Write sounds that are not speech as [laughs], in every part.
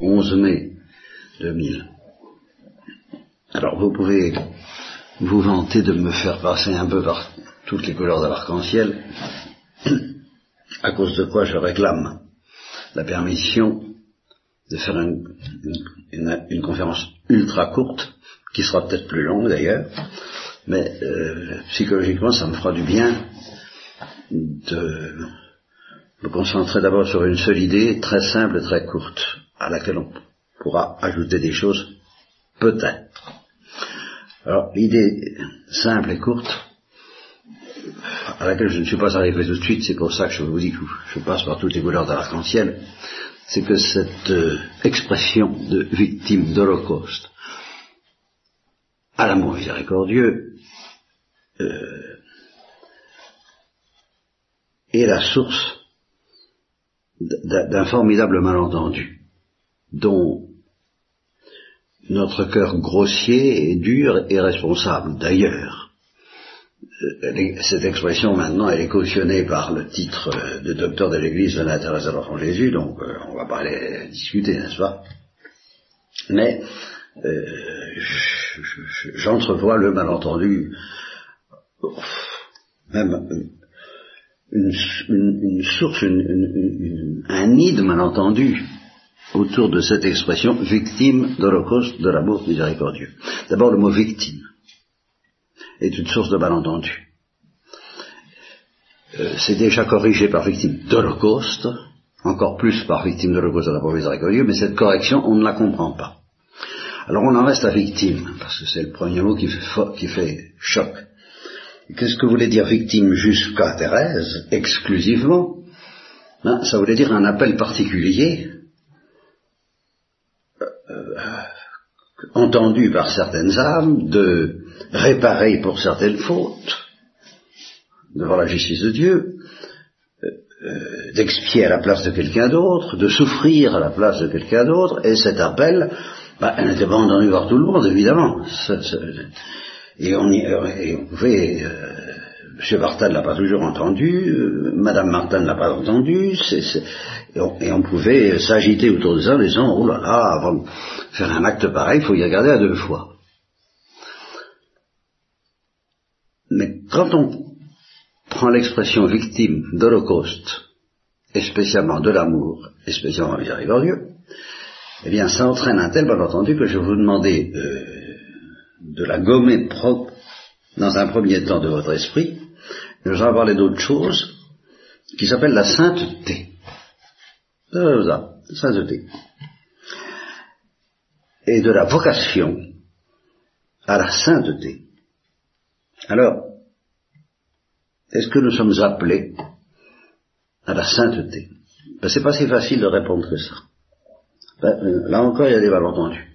11 mai 2000. Alors vous pouvez vous vanter de me faire passer un peu par toutes les couleurs de l'arc-en-ciel, à cause de quoi je réclame la permission de faire une, conférence ultra courte, qui sera peut-être plus longue d'ailleurs, mais euh, psychologiquement ça me fera du bien de me concentrer d'abord sur une seule idée, très simple très courte, à laquelle on pourra ajouter des choses, peut-être. Alors, l'idée simple et courte, à laquelle je ne suis pas arrivé tout de suite, c'est pour ça que je vous dis que je passe par toutes les couleurs de l'arc-en-ciel, c'est que cette euh, expression de victime d'Holocauste à l'amour miséricordieux euh, est la source d'un formidable malentendu dont notre cœur grossier et dur est responsable. D'ailleurs, euh, cette expression maintenant, elle est cautionnée par le titre euh, de docteur de l'Église de l'intérêt de l'enfant Jésus, donc euh, on va pas aller discuter, n'est-ce pas? Mais j'entrevois le malentendu, même une, source, un nid de malentendu autour de cette expression victime d'Holocauste de l'amour miséricordieux. D'abord, le mot victime est une source de malentendu. Euh, c'est déjà corrigé par victime d'Holocauste, encore plus par victime d'Holocauste de l'amour miséricordieux, mais cette correction, on ne la comprend pas. Alors on en reste à victime, parce que c'est le premier mot qui fait, qui fait choc. Qu'est-ce que voulait dire victime jusqu'à Thérèse, exclusivement? Ben, Ça voulait dire un appel particulier entendu par certaines âmes de réparer pour certaines fautes devant la justice de Dieu, euh, euh, d'expier à la place de quelqu'un d'autre, de souffrir à la place de quelqu'un d'autre, et cet appel, bah, elle n'était pas entendu par tout le monde, évidemment. Et, on et, on pouvait M. Martin ne l'a pas toujours entendu, euh, Madame Martin ne l'a pas entendu, et, on, pouvait s'agiter autour de ça en disant, oh là là, avant de faire un acte pareil, il faut y regarder à deux fois. Mais quand on prend l'expression victime d'Holocauste, et spécialement de l'amour, et spécialement miséricordieux, eh bien ça entraîne un tel malentendu que je vous demander euh, de la gommer propre dans un premier temps de votre esprit, nous allons parler d'autre chose qui s'appelle la sainteté. La sainteté. Et de la vocation à la sainteté. Alors, est-ce que nous sommes appelés à la sainteté? Ben, C'est pas si facile de répondre que ça. Ben, euh, là encore, il y a des malentendus.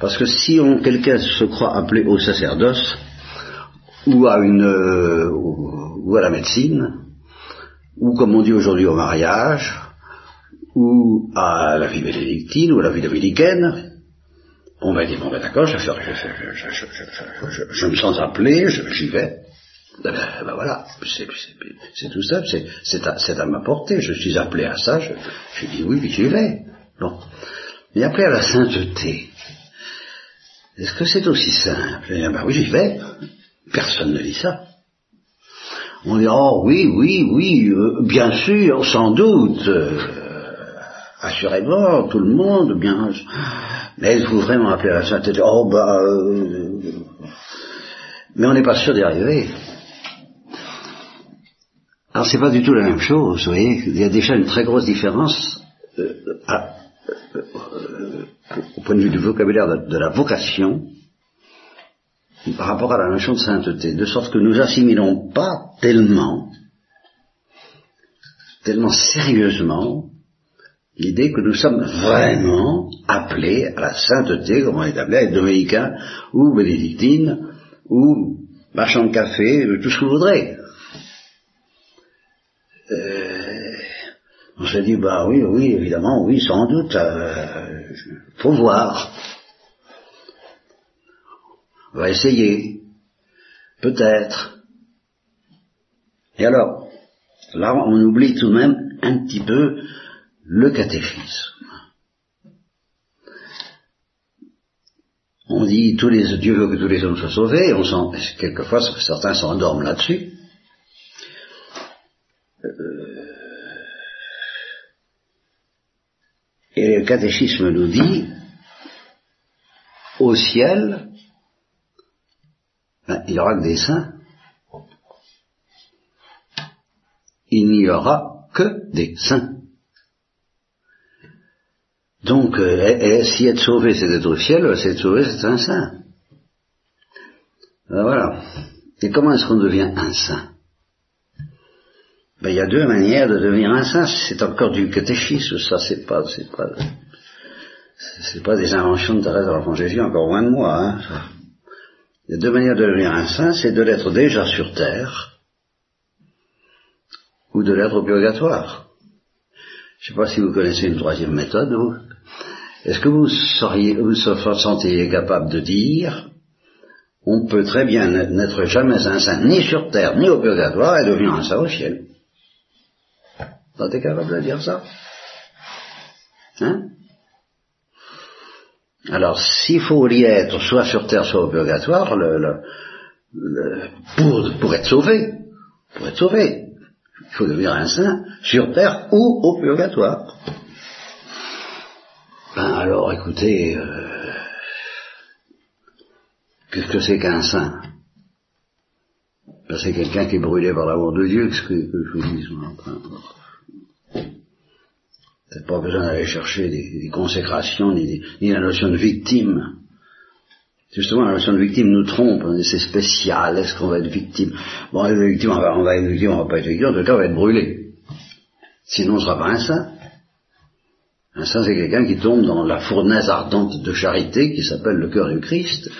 Parce que si quelqu'un se croit appelé au sacerdoce, ou à une euh, ou à la médecine, ou comme on dit aujourd'hui au mariage, ou à la vie bénédictine, ou à la vie dominicaine, on va dire, bon ben d'accord, je, je, je, me sens appelé, j'y vais. Ben, ben, ben voilà, c'est tout ça, c'est à, à ma portée, je suis appelé à ça, je, dis oui, puis j'y vais. Bon. Mais appelé à la sainteté, est-ce que c'est aussi simple? Eh Ben oui, j'y vais. Personne ne dit ça. On dit, oh oui, oui, oui, euh, bien sûr, sans doute, euh, assurément, tout le monde, bien. Mais êtes-vous vraiment appelé à la sainteté? Oh bah... Euh, mais on n'est pas sûr d'y arriver. Alors c'est pas du tout la même chose, vous voyez, il y a déjà une très grosse différence au point de vue du vocabulaire de la vocation par rapport à la notion de sainteté, de sorte que nous assimilons pas tellement, tellement sérieusement, l'idée que nous sommes vraiment appelés à la sainteté, comme on est appelé à être dominicain ou bénédictine ou marchand de café, tout ce que vous voudrez. Euh, on se dit, bah oui, oui, évidemment, oui, sans doute, euh, faut voir. On va essayer. Peut-être. Et alors, là, on oublie tout de même un petit peu le catéchisme. On dit tous les, Dieu veut que tous les hommes soient sauvés, on sent, quelquefois certains s'endorment là-dessus. Euh, et le catéchisme nous dit, au ciel, ben, il n'y aura que des saints. Il n'y aura que des saints. Donc, si être sauvé, c'est être au ciel, c'est être sauvé, c'est un saint. Ben, voilà. Et comment est-ce qu'on devient un saint? Ben, Il y a deux manières de devenir un saint. C'est encore du catéchisme, ça, c'est pas, c'est pas, c'est pas des inventions de Thérèse de l'Enfant Jésus, encore moins de moi. Hein. Il y a deux manières de devenir un saint, c'est de l'être déjà sur terre, ou de l'être au purgatoire. Je ne sais pas si vous connaissez une troisième méthode, vous. Est-ce que vous seriez, vous sentiez capable de dire, on peut très bien n'être jamais un saint ni sur terre ni au purgatoire et devenir un saint au ciel? Vous êtes capable de dire ça. Hein? Alors, s'il faut y être soit sur terre, soit au purgatoire, pour, être sauvé, pour être sauvé, il faut devenir un saint sur terre ou au purgatoire. Ben alors, écoutez, euh, qu'est-ce que c'est qu'un saint? Ben, C'est quelqu'un qui est brûlé par l'amour de Dieu, ce que, je vous dis. Peut-être pas besoin d'aller chercher des, consécrations, ni, la notion de victime. Justement, la notion de victime nous trompe, c'est spécial, est-ce qu'on va être victime? Bon, on va, victime, on va être victime, on va pas être victime, en tout cas, on va être brûlé. Sinon, on ne sera pas un saint. Un saint, c'est quelqu'un qui tombe dans la fournaise ardente de charité qui s'appelle le cœur du Christ,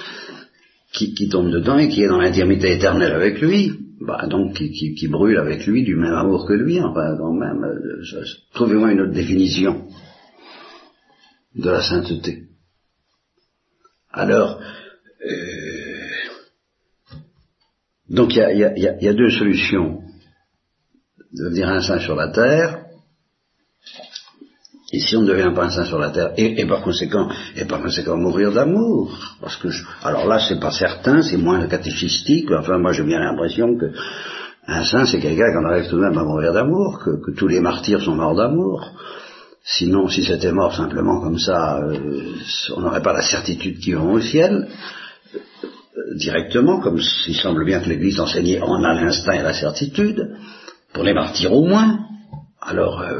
qui, tombe dedans et qui est dans l'intimité éternelle avec lui, bah, donc qui, brûle avec lui du même amour que lui, enfin quand même, euh, trouvez-moi une autre définition de la sainteté. Alors, euh, donc il y a, deux solutions. De devenir un saint sur la terre, et si on ne devient pas un saint sur la terre, et, par conséquent, et par conséquent mourir d'amour, parce que, alors là, c'est pas certain, c'est moins catéchistique, enfin, moi j'ai bien l'impression que un saint, c'est quelqu'un qui en arrive tout de même à mourir d'amour, que, tous les martyrs sont morts d'amour. Sinon, si c'était mort simplement comme ça, euh, on n'aurait pas la certitude qu'ils vont au ciel euh, directement, comme il semble bien que l'Église enseignait, on a l'instinct et la certitude, pour les martyrs au moins. Alors, euh,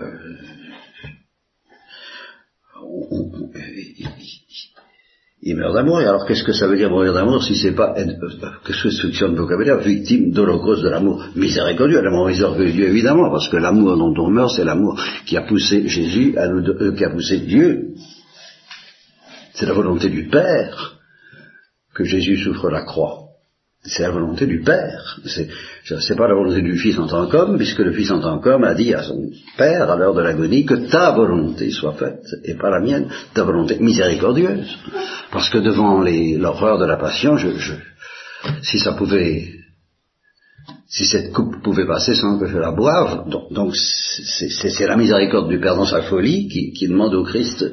il meurt d'amour. Et alors qu'est-ce que ça veut dire mourir d'amour si c'est pas, qu'est-ce que c'est le vocabulaire, victime d'holocauste de l'amour miséricordieux, l'amour miséricordieux évidemment, parce que l'amour dont on meurt, c'est l'amour qui a poussé Jésus à nous, euh, qui a poussé Dieu. C'est la volonté du Père que Jésus souffre la croix. C'est la volonté du Père. C'est pas la volonté du Fils en tant qu'homme, puisque le Fils en tant qu'homme a dit à son Père, à l'heure de l'agonie, que ta volonté soit faite, et pas la mienne, ta volonté miséricordieuse. Parce que devant l'horreur de la passion, je, si ça pouvait, si cette coupe pouvait passer sans que je la boive, donc c'est la miséricorde du Père dans sa folie qui, qui demande au Christ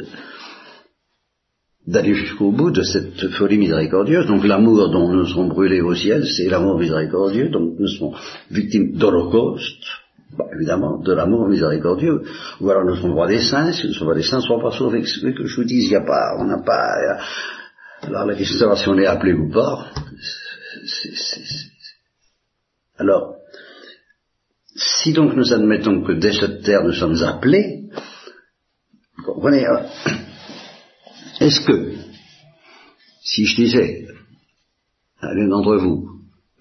d'aller jusqu'au bout de cette folie miséricordieuse. Donc l'amour dont nous serons brûlés au ciel, c'est l'amour miséricordieux, donc nous serons victimes d'Holocauste, bah, évidemment, de l'amour miséricordieux. Ou alors nous serons droits des saints, si nous sommes pas des saints, ne serons pas sauvés. Ce que je vous dis, il n'y a pas, on n'a pas... Alors la question de savoir si on est appelé ou pas, Alors, si donc nous admettons que dès cette terre nous sommes appelés, vous comprenez, hein, est-ce que, si je disais à l'un d'entre vous,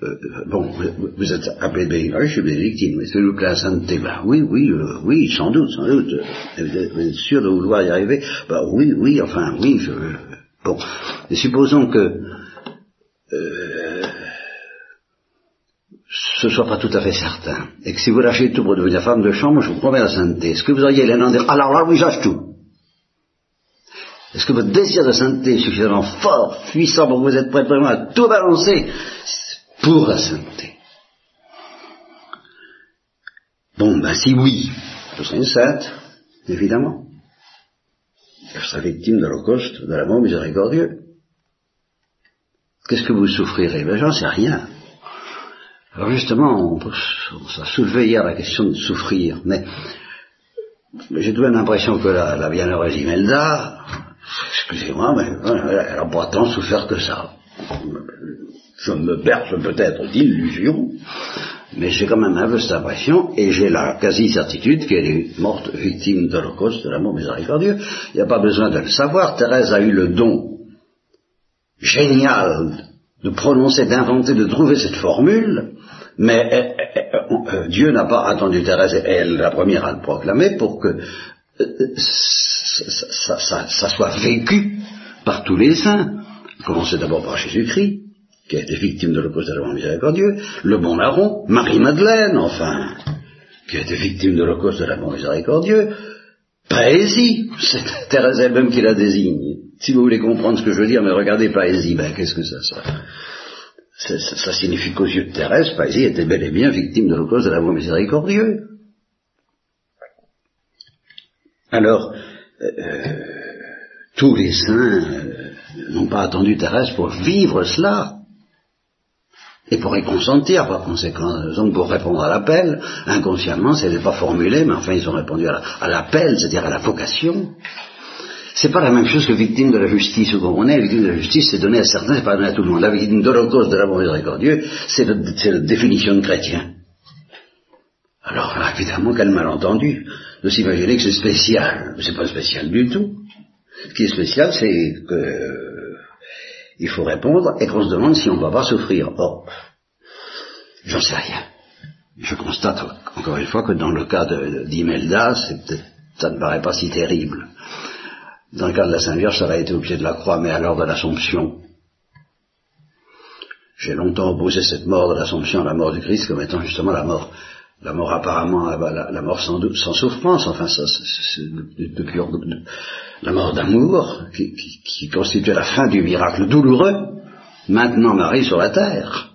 euh, bon, vous, êtes appelé bénédictine, je suis bénédictine, mais s'il vous plaît, la sainteté, ben oui, oui, euh, oui, sans doute, sans doute, vous êtes, sûr de vouloir y arriver, ben oui, oui, enfin, oui, je, bon, et supposons que euh, ce soit pas tout à fait certain, et que si vous lâchez tout pour devenir femme de chambre, je vous promets la sainteté, est-ce que vous auriez l'un dire, alors là, oui, j'achète tout est-ce que votre désir de sainteté est suffisamment fort, puissant pour que vous êtes prêt vraiment à tout balancer pour la sainteté? Bon, ben si oui, je serai une sainte, évidemment. Je serai victime de l'Holocauste, de l'amour miséricordieux. Qu'est-ce que vous souffrirez? Ben j'en sais rien. Alors justement, on, s'est soulevé hier la question de souffrir, mais j'ai tout l'impression que la, la bienheureuse Imelda, excusez-moi, mais elle n'a pas tant souffert que ça. Je me berce peut-être d'illusions, mais j'ai quand même un peu cette impression, et j'ai la quasi-certitude qu'elle est morte victime de l'Holocauste de l'amour miséricordieux. Il n'y a pas besoin de le savoir. Thérèse a eu le don génial de prononcer, d'inventer, de trouver cette formule, mais eh, eh, eh, euh, Dieu n'a pas attendu Thérèse, et elle la première à le proclamer, pour que ça, soit vécu par tous les saints. Commencez d'abord par Jésus-Christ, qui a été victime de l'amour miséricordieux, le bon larron, Marie-Madeleine, enfin, qui a été victime de l'Holocauste de l'amour miséricordieux, Paésie, c'est [laughs] Thérèse elle-même qui la désigne. Si vous voulez comprendre ce que je veux dire, mais regardez Paésie, ben qu'est-ce que ça, ça ça, signifie qu'aux yeux de Thérèse, Paésie était bel et bien victime de l'Holocauste de l'amour miséricordieux. Alors, euh, euh, tous les saints euh, n'ont pas attendu Thérèse pour vivre cela et pour y consentir par conséquent. Donc pour répondre à l'appel, inconsciemment, ce n'est pas formulé, mais enfin ils ont répondu à l'appel, c'est-à-dire à la vocation. C'est pas la même chose que victime de la justice, vous comprenez? La victime de la justice, c'est donné à certains, c'est pas donné à tout le monde. La victime de l'Holocauste de l'amour miséricordieux, c'est la définition de chrétien. Alors, évidemment, quel malentendu de s'imaginer que c'est spécial. C'est pas spécial du tout. Ce qui est spécial, c'est que il faut répondre et qu'on se demande si on ne va pas souffrir. Or, j'en sais rien. Je constate encore une fois que dans le cas d'Imelda, ça ne paraît pas si terrible. Dans le cas de la Sainte Vierge, ça aurait été au pied de la croix, mais l'heure de l'Assomption. J'ai longtemps opposé cette mort de l'Assomption à la mort du Christ comme étant justement la mort, la mort apparemment, la, mort sans, souffrance, enfin, ça, c'est de, pure, la mort d'amour, qui, qui, constituait la fin du miracle douloureux, maintenant Marie sur la terre.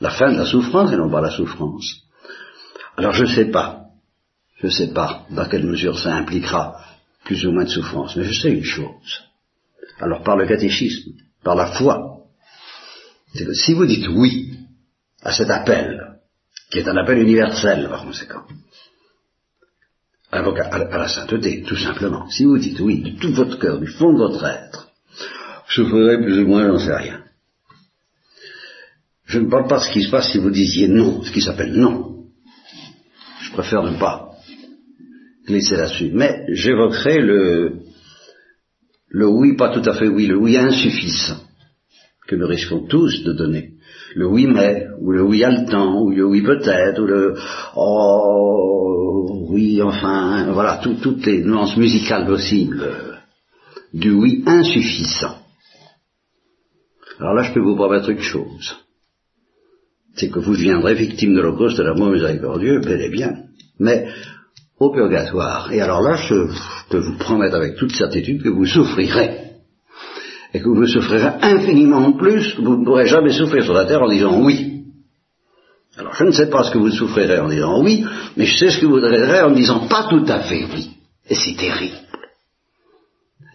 La fin de la souffrance et non pas la souffrance. Alors je ne sais pas, je ne sais pas dans quelle mesure ça impliquera plus ou moins de souffrance, mais je sais une chose. Alors par le catéchisme, par la foi, c'est que si vous dites oui à cet appel, qui est un appel universel par conséquent, à la sainteté, tout simplement. Si vous dites oui de tout votre cœur, du fond de votre être, je souffrirai plus ou moins, j'en sais rien. Je ne parle pas de ce qui se passe si vous disiez non, ce qui s'appelle non. Je préfère ne pas glisser là-dessus. Mais j'évoquerai le, le oui, pas tout à fait oui, le oui insuffisant, que nous risquons tous de donner. Le oui mais, ou le oui haletant, ou le oui peut-être, ou le oh oui, enfin, voilà, toutes les nuances musicales possibles du oui insuffisant. Alors là, je peux vous promettre une chose. C'est que vous deviendrez victime de l'Holocauste de l'amour miséricordieux, bel et bien. Mais au purgatoire. Et alors là, je peux vous promettre avec toute certitude que vous souffrirez. Et que vous souffrirez infiniment plus vous ne pourrez jamais souffrir sur la terre en disant oui. Alors je ne sais pas ce que vous souffrirez en disant oui, mais je sais ce que vous souffrirez en disant pas tout à fait oui. Et c'est terrible.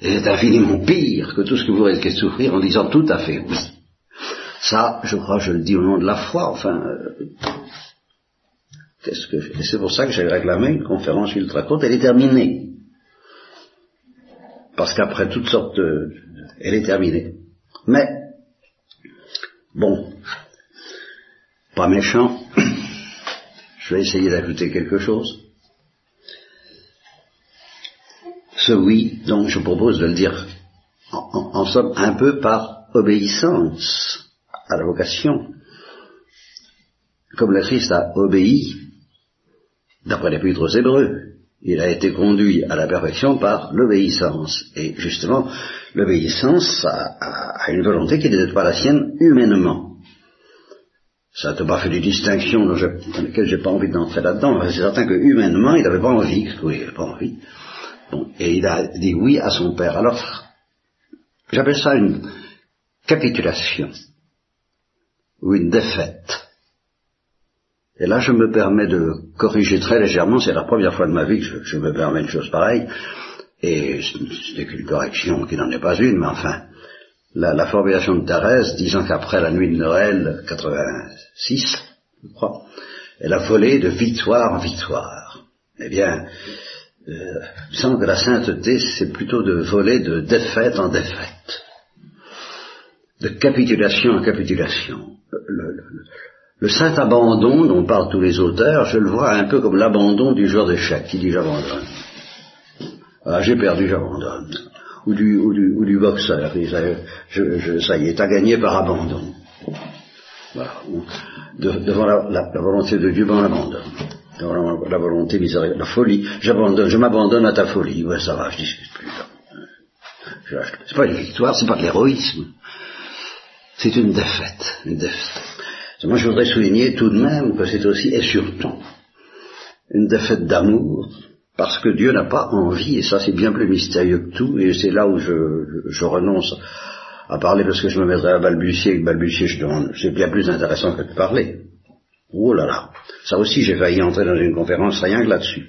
Et c'est infiniment pire que tout ce que vous risquez de souffrir en disant tout à fait oui. Ça, je crois, je le dis au nom de la foi, enfin, euh, Qu'est-ce que Et c'est pour ça que j'ai réclamé une conférence ultra courte. Elle est terminée. Parce qu'après toutes sortes de... Elle est terminée. Mais, bon, pas méchant, [coughs] je vais essayer d'ajouter quelque chose. Ce oui, donc je propose de le dire en, somme un peu par obéissance à la vocation. Comme le Christ a obéi D'après l'épître aux Hébreux, il a été conduit à la perfection par l'obéissance. Et justement, l'obéissance a, une volonté qui n'était pas la sienne humainement. Ça n'a pas fait des distinctions dans, lesquelles j'ai pas envie d'entrer là-dedans. C'est certain que humainement, il n'avait pas envie. Oui, il n'avait pas envie. Bon, et il a dit oui à son père. Alors, j'appelle ça une capitulation ou une défaite. Et là, je me permets de corriger très légèrement, c'est la première fois de ma vie que je, me permets une chose pareille, et c'est qu'une correction qui n'en est pas une, mais enfin, la, formulation de Thérèse disant qu'après la nuit de Noël 86, je crois, elle a volé de victoire en victoire. Eh bien, euh, il semble que la sainteté, c'est plutôt de voler de défaite en défaite, de capitulation en capitulation. Saint abandon dont parlent tous les auteurs, je le vois un peu comme l'abandon du joueur d'échecs qui dit j'abandonne. Ah, j'ai perdu, j'abandonne. Ou du, ou du, ou du boxeur, je, ça y est, t'as gagné par abandon. Voilà. devant la, volonté de Dieu, ben on abandonne la, volonté miséricorde, la folie. J'abandonne, je m'abandonne à ta folie. Ouais, ça va, je discute plus. C'est pas une victoire, c'est pas de l'héroïsme. C'est une défaite, une défaite. Moi, je voudrais souligner tout de même que c'est aussi et surtout une défaite d'amour, parce que Dieu n'a pas envie, et ça c'est bien plus mystérieux que tout, et c'est là où je, je, renonce à parler parce que je me mettrais à balbutier, et balbutier, c'est bien plus intéressant que de parler. Oh là là, ça aussi j'ai failli entrer dans une conférence rien que là-dessus,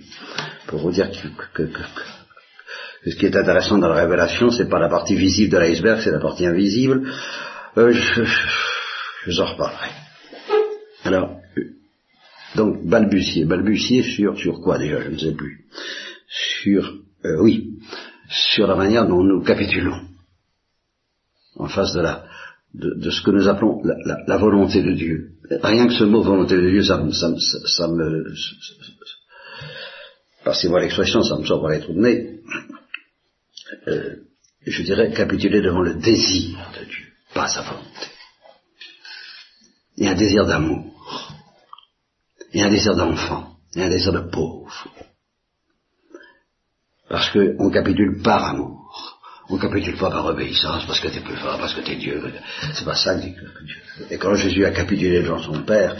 pour vous dire que, ce qui est intéressant dans la révélation, c'est pas la partie visible de l'iceberg, c'est la partie invisible. Euh, je, je, en reparlerai. Alors, donc balbutier, balbutier sur sur quoi déjà, je ne sais plus. Sur euh, oui, sur la manière dont nous capitulons en face de la de, ce que nous appelons la, volonté de Dieu. Rien que ce mot volonté de Dieu, ça, me... Passez-moi l'expression, ça me sort par les trous de nez. Euh, je dirais capituler devant le désir de Dieu, pas sa volonté. A un désir d'amour, a un désir d'enfant, a un désir de pauvre. Parce qu'on capitule par amour. On capitule pas par obéissance parce que t'es plus fort, parce que t'es Dieu. C'est pas ça que Dieu. Et quand Jésus a capitulé devant son Père,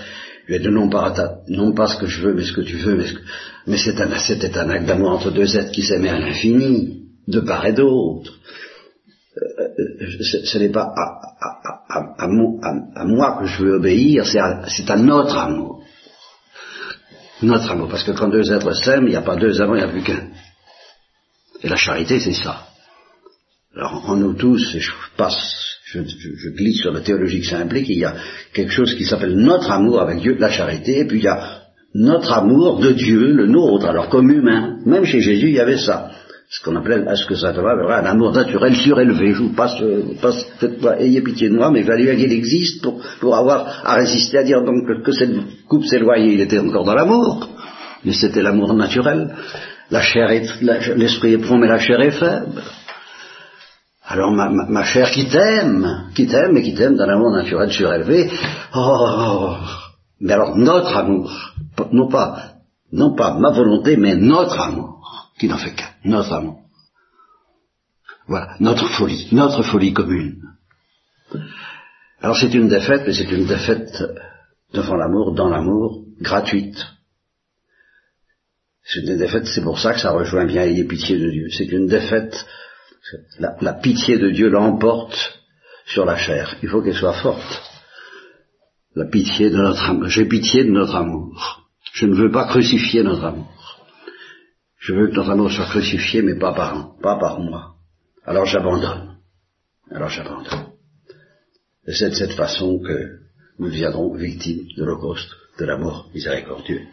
il lui a dit non pas, non pas ce que je veux, mais ce que tu veux, mais, c'est un, c'était un acte d'amour entre deux êtres qui s'aimaient à l'infini, de part et d'autre. Euh, euh, ce, n'est pas à, moi que je veux obéir, c'est à, notre amour. Notre amour, parce que quand deux êtres s'aiment, il n'y a pas deux amants, il n'y a plus qu'un. Et la charité, c'est ça. Alors en nous tous, je passe, je, glisse sur la théologie que ça implique, il y a quelque chose qui s'appelle notre amour avec Dieu, la charité, et puis il y a notre amour de Dieu, le nôtre, alors comme humain. Même chez Jésus, il y avait ça. Ce qu'on appelait, est-ce que ça va, un amour naturel surélevé. Je vous passe, passe ayez pitié de moi, mais fallait qu'il existe pour, pour avoir à résister à dire donc que, cette coupe s'éloignait, il était encore dans l'amour. Mais c'était l'amour naturel. La chair est, l'esprit est prompt, mais la chair est faible. Alors ma, ma, chère qui t'aime, qui t'aime et qui t'aime d'un amour naturel surélevé, oh, mais alors notre amour, non pas, non pas ma volonté, mais notre amour, qui n'en fait qu'un, notre amour. Voilà, notre folie, notre folie commune. Alors c'est une défaite, mais c'est une défaite devant l'amour, dans l'amour, gratuite. C'est une défaite, c'est pour ça que ça rejoint bien ayez pitié de Dieu. C'est une défaite la, pitié de Dieu l'emporte sur la chair. Il faut qu'elle soit forte. La pitié de notre amour. J'ai pitié de notre amour. Je ne veux pas crucifier notre amour. Je veux que amour soit crucifié, mais pas par, pas par moi. Alors j'abandonne. Alors j'abandonne. Et c'est de cette façon que nous deviendrons victimes de l'Holocauste, de l'amour miséricordieux.